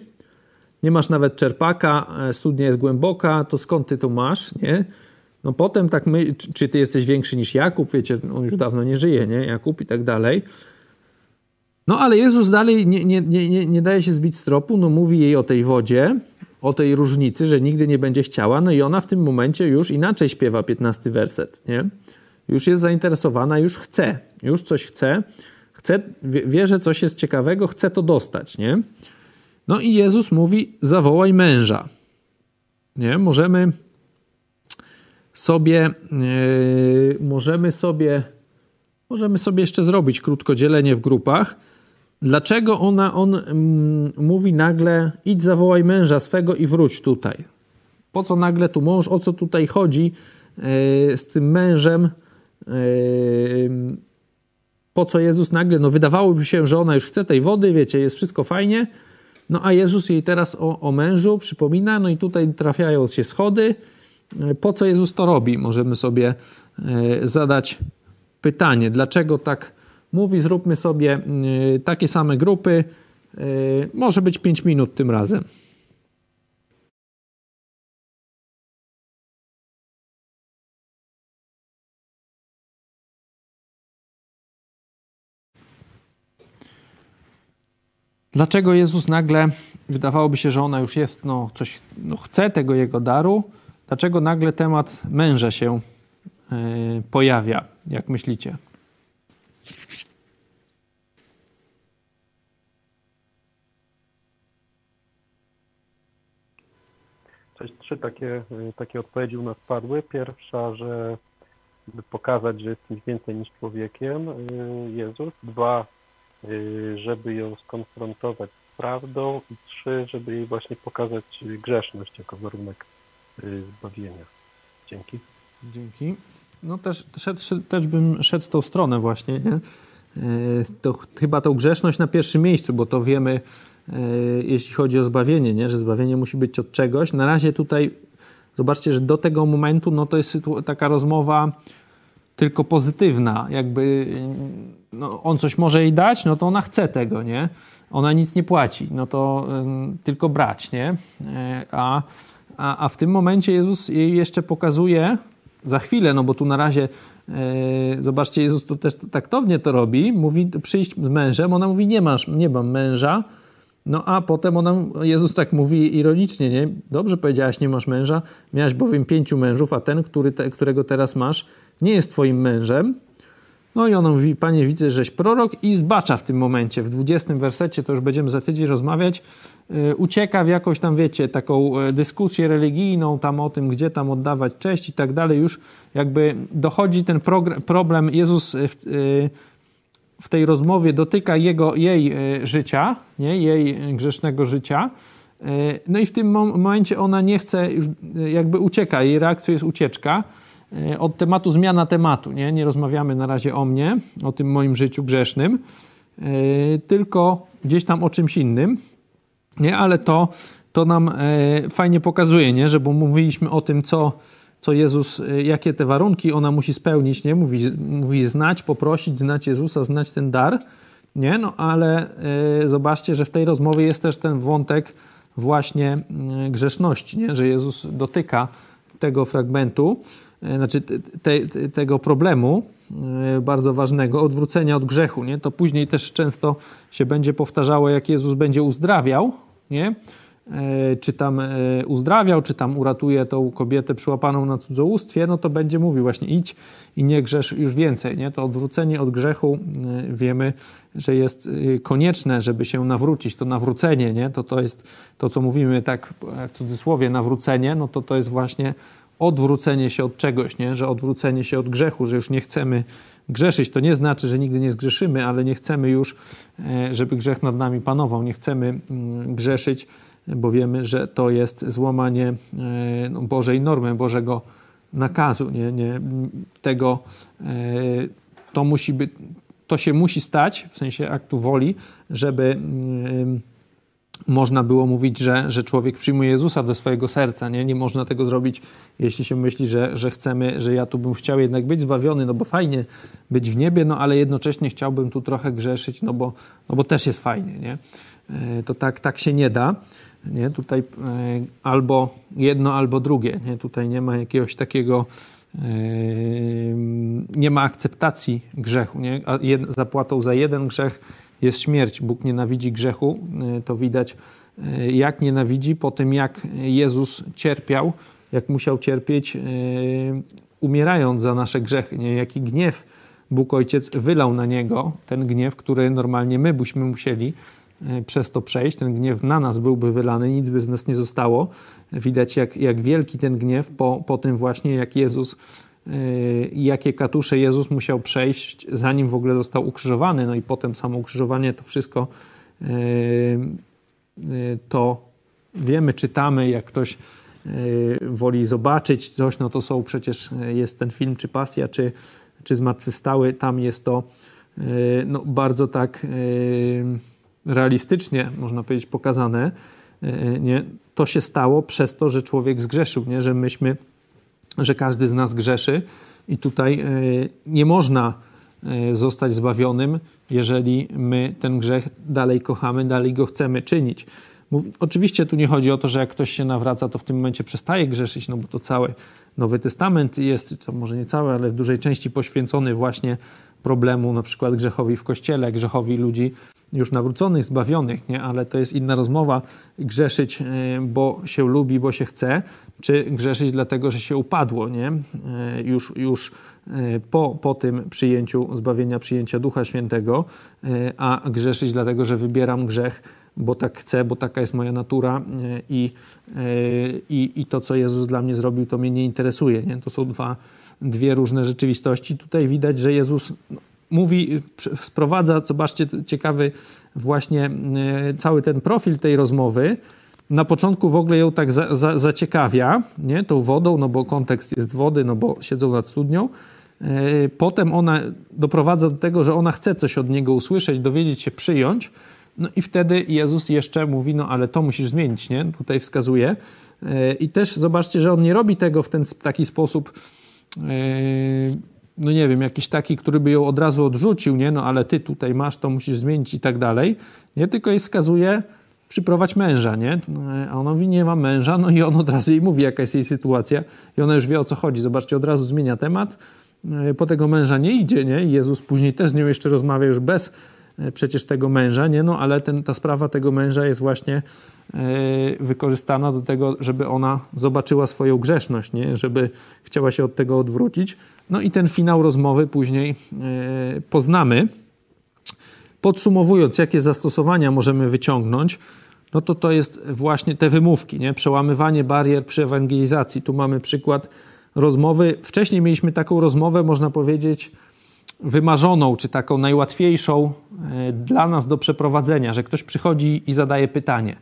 Nie masz nawet czerpaka, e, studnia jest głęboka, to skąd ty to masz, nie? No potem tak my, czy ty jesteś większy niż Jakub, wiecie, on już dawno nie żyje, nie? Jakub i tak dalej. No ale Jezus dalej nie, nie, nie, nie daje się zbić z tropu, no mówi jej o tej wodzie, o tej różnicy, że nigdy nie będzie chciała, no i ona w tym momencie już inaczej śpiewa 15 werset, nie? Już jest zainteresowana, już chce, już coś chce, chce, wie, że coś jest ciekawego, chce to dostać, nie? No i Jezus mówi, zawołaj męża, nie? Możemy sobie, yy, możemy sobie, możemy sobie jeszcze zrobić krótko dzielenie w grupach, Dlaczego ona, on mm, mówi nagle, idź zawołaj męża swego i wróć tutaj? Po co nagle tu mąż? O co tutaj chodzi yy, z tym mężem? Yy, po co Jezus nagle? No wydawałoby się, że ona już chce tej wody, wiecie, jest wszystko fajnie. No a Jezus jej teraz o, o mężu przypomina, no i tutaj trafiają się schody. E, po co Jezus to robi? Możemy sobie yy, zadać pytanie, dlaczego tak mówi, zróbmy sobie y, takie same grupy. Może być 5 minut tym razem. Dlaczego Jezus nagle, wydawałoby się, że ona już jest, no, coś, no, chce tego jego daru, dlaczego nagle temat męża się y, pojawia, jak myślicie? trzy takie, y, takie odpowiedzi u nas padły. Pierwsza, że by pokazać, że jest kimś więcej niż człowiekiem, y, Jezus. Dwa, żeby ją skonfrontować z prawdą. I trzy, żeby jej właśnie pokazać grzeszność jako warunek zbawienia. Dzięki. Dzięki. no też, też, też bym szedł w tą stronę właśnie, nie? To chyba tą grzeszność na pierwszym miejscu, bo to wiemy, jeśli chodzi o zbawienie, nie? że zbawienie musi być od czegoś. Na razie tutaj zobaczcie, że do tego momentu no to jest taka rozmowa tylko pozytywna. Jakby no, on coś może jej dać, no to ona chce tego, nie? Ona nic nie płaci, no to y, tylko brać, nie? A, a, a w tym momencie Jezus jej jeszcze pokazuje, za chwilę, no bo tu na razie e, zobaczcie, Jezus tu też taktownie to robi, mówi przyjść z mężem, ona mówi nie masz, nie mam męża, no a potem ona, Jezus tak mówi ironicznie, nie? Dobrze powiedziałaś, nie masz męża, miałaś bowiem pięciu mężów, a ten, który te, którego teraz masz, nie jest twoim mężem. No i ona mówi, panie widzę, żeś prorok i zbacza w tym momencie. W 20 wersecie, to już będziemy za tydzień rozmawiać, yy, ucieka w jakąś tam, wiecie, taką e, dyskusję religijną tam o tym, gdzie tam oddawać cześć i tak dalej. Już jakby dochodzi ten problem, Jezus w, yy, w tej rozmowie dotyka jego, jej e, życia, nie? jej grzesznego życia. E, no i w tym momencie ona nie chce, już e, jakby ucieka, jej reakcja jest ucieczka od tematu, zmiana tematu. Nie, nie rozmawiamy na razie o mnie, o tym moim życiu grzesznym, tylko gdzieś tam o czymś innym. Nie, ale to, to nam fajnie pokazuje, nie? że bo mówiliśmy o tym, co co Jezus, jakie te warunki ona musi spełnić, nie? Mówi, mówi znać, poprosić, znać Jezusa, znać ten dar, nie? No ale zobaczcie, że w tej rozmowie jest też ten wątek właśnie y, grzeszności, nie? Że Jezus dotyka tego fragmentu, znaczy te, te, tego problemu y, bardzo ważnego, odwrócenia od grzechu, nie? To później też często się będzie powtarzało, jak Jezus będzie uzdrawiał, nie? E, czy tam e, uzdrawiał, czy tam uratuje tą kobietę przyłapaną na cudzołóstwie, no to będzie mówił właśnie idź i nie grzesz już więcej. Nie? To odwrócenie od grzechu e, wiemy, że jest konieczne, żeby się nawrócić. To nawrócenie, nie? To, to jest to, co mówimy tak w cudzysłowie nawrócenie, no to to jest właśnie odwrócenie się od czegoś, nie? że odwrócenie się od grzechu, że już nie chcemy grzeszyć. To nie znaczy, że nigdy nie zgrzeszymy, ale nie chcemy już, żeby grzech nad nami panował. Nie chcemy mm, grzeszyć bo wiemy, że to jest złamanie e, no, Bożej normy, Bożego nakazu. Nie, nie, tego, e, to, musi być, to się musi stać, w sensie aktu woli, żeby można było mówić, że, że człowiek przyjmuje Jezusa do swojego serca. Nie? nie można tego zrobić, jeśli się myśli, że, że chcemy, że ja tu bym chciał jednak być zbawiony, no bo fajnie być w niebie, no ale jednocześnie chciałbym tu trochę grzeszyć, no bo, no bo też jest fajnie. Nie? E, to tak, tak się nie da. Nie? Tutaj e, albo jedno, albo drugie. Nie? Tutaj nie ma jakiegoś takiego, e, nie ma akceptacji grzechu. Nie? Zapłatą za jeden grzech jest śmierć. Bóg nienawidzi grzechu. E, to widać, jak nienawidzi po tym, jak Jezus cierpiał, jak musiał cierpieć, umierając za nasze grzechy. Nie? Jaki gniew Bóg Ojciec wylał na Niego, ten gniew, który normalnie my byśmy musieli E, przez to przejść. Ten gniew na nas byłby wylany, nic by z nas nie zostało. Widać, jak, jak wielki ten gniew po, po tym właśnie, jak Jezus, jakie katusze Jezus musiał przejść, zanim w ogóle został ukrzyżowany. No i potem samo ukrzyżowanie, to wszystko yy, yy, to wiemy, czytamy, jak ktoś woli zobaczyć coś, no to są przecież, jest ten film, czy Pasja, czy, czy Zmartwychwstały, tam jest to no, bardzo tak realistycznie, można powiedzieć, pokazane, nie? to się stało przez to, że człowiek zgrzeszył, nie? że myśmy, że każdy z nas grzeszy i tutaj e, nie można e, zostać zbawionym, jeżeli my ten grzech dalej kochamy, dalej go chcemy czynić. Oczywiście tu nie chodzi o to, że jak ktoś się nawraca, to w tym momencie przestaje grzeszyć, no bo to cały Nowy Testament jest, to może nie cały, ale w dużej części poświęcony właśnie problemu na przykład grzechowi w kościele, grzechowi ludzi już nawróconych, zbawionych, nie? ale to jest inna rozmowa. Grzeszyć, e, bo się lubi, bo się chce, czy grzeszyć dlatego, że się upadło, nie? E, już, już e, po, po tym przyjęciu zbawienia, przyjęcia Ducha Świętego, a grzeszyć dlatego, że wybieram grzech, bo tak chcę, bo taka jest moja natura i, i, i to, co Jezus dla mnie zrobił, to mnie nie interesuje. Nie? To są dwa, dwie różne rzeczywistości. Tutaj widać, że Jezus mówi, sprowadza, zobaczcie, ciekawy właśnie e, cały ten profil tej rozmowy, na początku w ogóle ją tak za, za, zaciekawia, nie? tą wodą, no bo kontekst jest wody, no bo siedzą nad studnią. E, potem ona doprowadza do tego, że ona chce coś od niego usłyszeć, dowiedzieć się, przyjąć. No i wtedy Jezus jeszcze mówi, no ale to musisz zmienić, nie? Tutaj wskazuje. E, I też zobaczcie, że on nie robi tego w ten taki sposób, no nie wiem, jakiś taki, który by ją od razu odrzucił, nie? No ale ty tutaj masz, to musisz zmienić i tak dalej. Nie, tylko jej wskazuje, przyprowadź męża, nie? A ona mówi, nie ma męża, no i on od razu jej mówi, jaka jest jej sytuacja i ona już wie, o co chodzi. Zobaczcie, od razu zmienia temat, e, po tego męża nie idzie, nie? I Jezus później też z nią jeszcze rozmawia już bez e, przecież tego męża, nie? No ale ten, ta sprawa tego męża jest właśnie e, wykorzystana do tego, żeby ona zobaczyła swoją grzeszność, nie? Żeby chciała się od tego odwrócić. No i ten finał rozmowy później poznamy. Podsumowując, jakie zastosowania możemy wyciągnąć, no to to jest właśnie te wymówki, nie? przełamywanie barier przy ewangelizacji. Tu mamy przykład rozmowy. Wcześniej mieliśmy taką rozmowę, można powiedzieć, wymarzoną, czy taką najłatwiejszą e, dla nas do przeprowadzenia, że ktoś przychodzi i zadaje pytanie,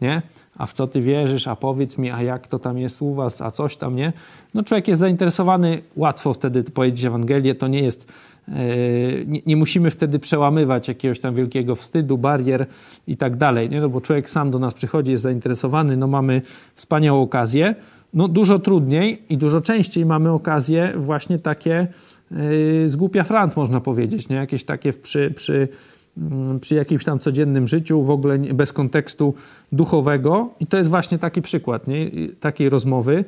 nie? A w co ty wierzysz, a powiedz mi, a jak to tam jest u was, a coś tam, nie? No człowiek jest zainteresowany, łatwo wtedy powiedzieć Ewangelię, to nie jest E, nie, nie, musimy wtedy przełamywać jakiegoś tam wielkiego wstydu, barier i tak dalej, nie? No bo człowiek sam do nas przychodzi, jest zainteresowany, no mamy wspaniałą okazję. No dużo trudniej i dużo częściej mamy okazje właśnie takie z głupia frant, można powiedzieć, nie? Jakieś takie przy, przy, yy, przy jakimś tam codziennym życiu, w ogóle bez kontekstu duchowego i to jest właśnie taki przykład, nie? Takiej rozmowy,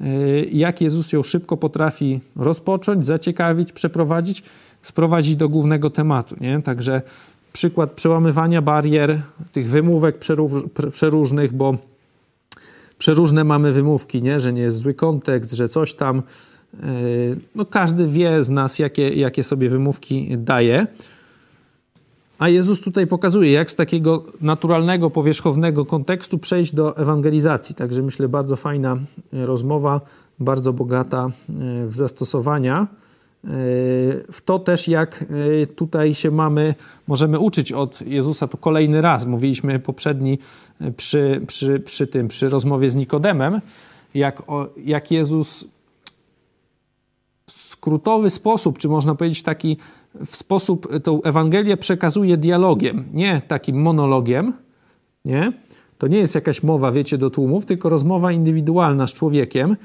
Y, jak Jezus ją szybko potrafi rozpocząć, zaciekawić, przeprowadzić, sprowadzić do głównego tematu. Nie? Także przykład przełamywania barier, tych wymówek przeróżnych, bo przeróżne mamy wymówki, nie? że nie jest zły kontekst, że coś tam. Y, no każdy wie z nas, jakie, jakie sobie wymówki daje. A Jezus tutaj pokazuje, jak z takiego naturalnego, powierzchownego kontekstu przejść do ewangelizacji. Także myślę, bardzo fajna e, rozmowa, bardzo bogata e, w zastosowania. W to też, jak tutaj się mamy, możemy uczyć od Jezusa, to kolejny raz. Mówiliśmy poprzedni przy, przy, przy tym, przy rozmowie z Nikodemem, jak, jak Jezus skrótowy sposób, czy można powiedzieć taki w sposób, tą Ewangelię przekazuje dialogiem, nie takim monologiem, nie? To nie jest jakaś mowa, wiecie, do tłumów, tylko rozmowa indywidualna z człowiekiem.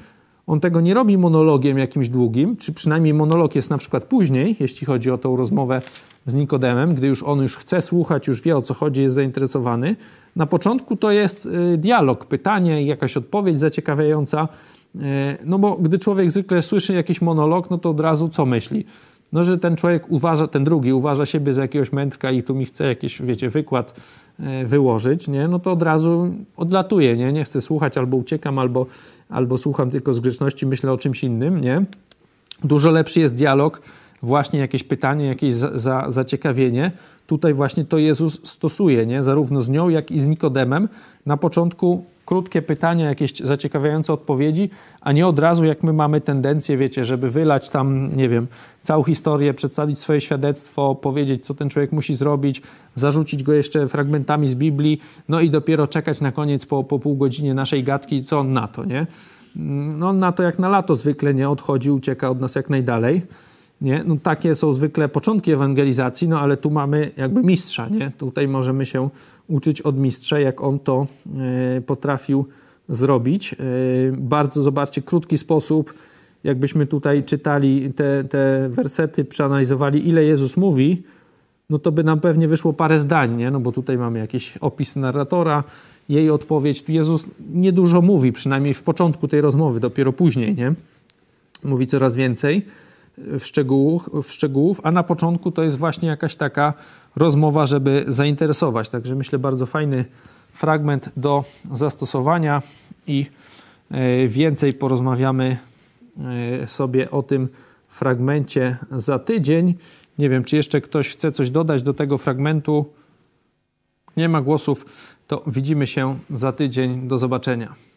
On tego nie robi monologiem jakimś długim, czy przynajmniej monolog jest na przykład później, jeśli chodzi o tą rozmowę z Nikodemem, gdy już on już chce słuchać, już wie o co chodzi, jest zainteresowany. Na początku to jest y, dialog, pytanie, jakaś odpowiedź zaciekawiająca. Y, no bo gdy człowiek zwykle słyszy jakiś monolog, no to od razu co myśli? no, że ten człowiek uważa, ten drugi uważa siebie za jakiegoś mędrka i tu mi chce jakiś, wiecie, wykład e, wyłożyć, nie? no to od razu odlatuje, nie? Nie chcę słuchać, albo uciekam, albo, albo słucham tylko z grzeczności, myślę o czymś innym, nie? Dużo lepszy jest dialog, właśnie jakieś pytanie, jakieś za, za, zaciekawienie. Tutaj właśnie to Jezus stosuje, nie? Zarówno z nią, jak i z Nikodemem. Na początku krótkie pytania, jakieś zaciekawiające odpowiedzi, a nie od razu, jak my mamy tendencję, wiecie, żeby wylać tam, nie wiem, całą historię, przedstawić swoje świadectwo, powiedzieć, co ten człowiek musi zrobić, zarzucić go jeszcze fragmentami z Biblii, no i dopiero czekać na koniec po, po pół godzinie naszej gadki, co on na to, nie? No on na to jak na lato zwykle nie odchodzi, ucieka od nas jak najdalej. Nie? No, takie są zwykle początki ewangelizacji, no ale tu mamy jakby mistrza. Nie? Tutaj możemy się uczyć od mistrza, jak on to e, potrafił zrobić. E, bardzo, zobaczcie, krótki sposób, jakbyśmy tutaj czytali te, te wersety, przeanalizowali, ile Jezus mówi, no to by nam pewnie wyszło parę zdań, nie? no bo tutaj mamy jakiś opis narratora, jej odpowiedź. Jezus niedużo mówi, przynajmniej w początku tej rozmowy, dopiero później, nie? Mówi coraz więcej w szczegółów, w szczegółów, a na początku to jest właśnie jakaś taka rozmowa, żeby zainteresować. Także myślę, bardzo fajny fragment do zastosowania i e, więcej porozmawiamy e, sobie o tym fragmencie za tydzień. Nie wiem, czy jeszcze ktoś chce coś dodać do tego fragmentu. Nie ma głosów, to widzimy się za tydzień. Do zobaczenia.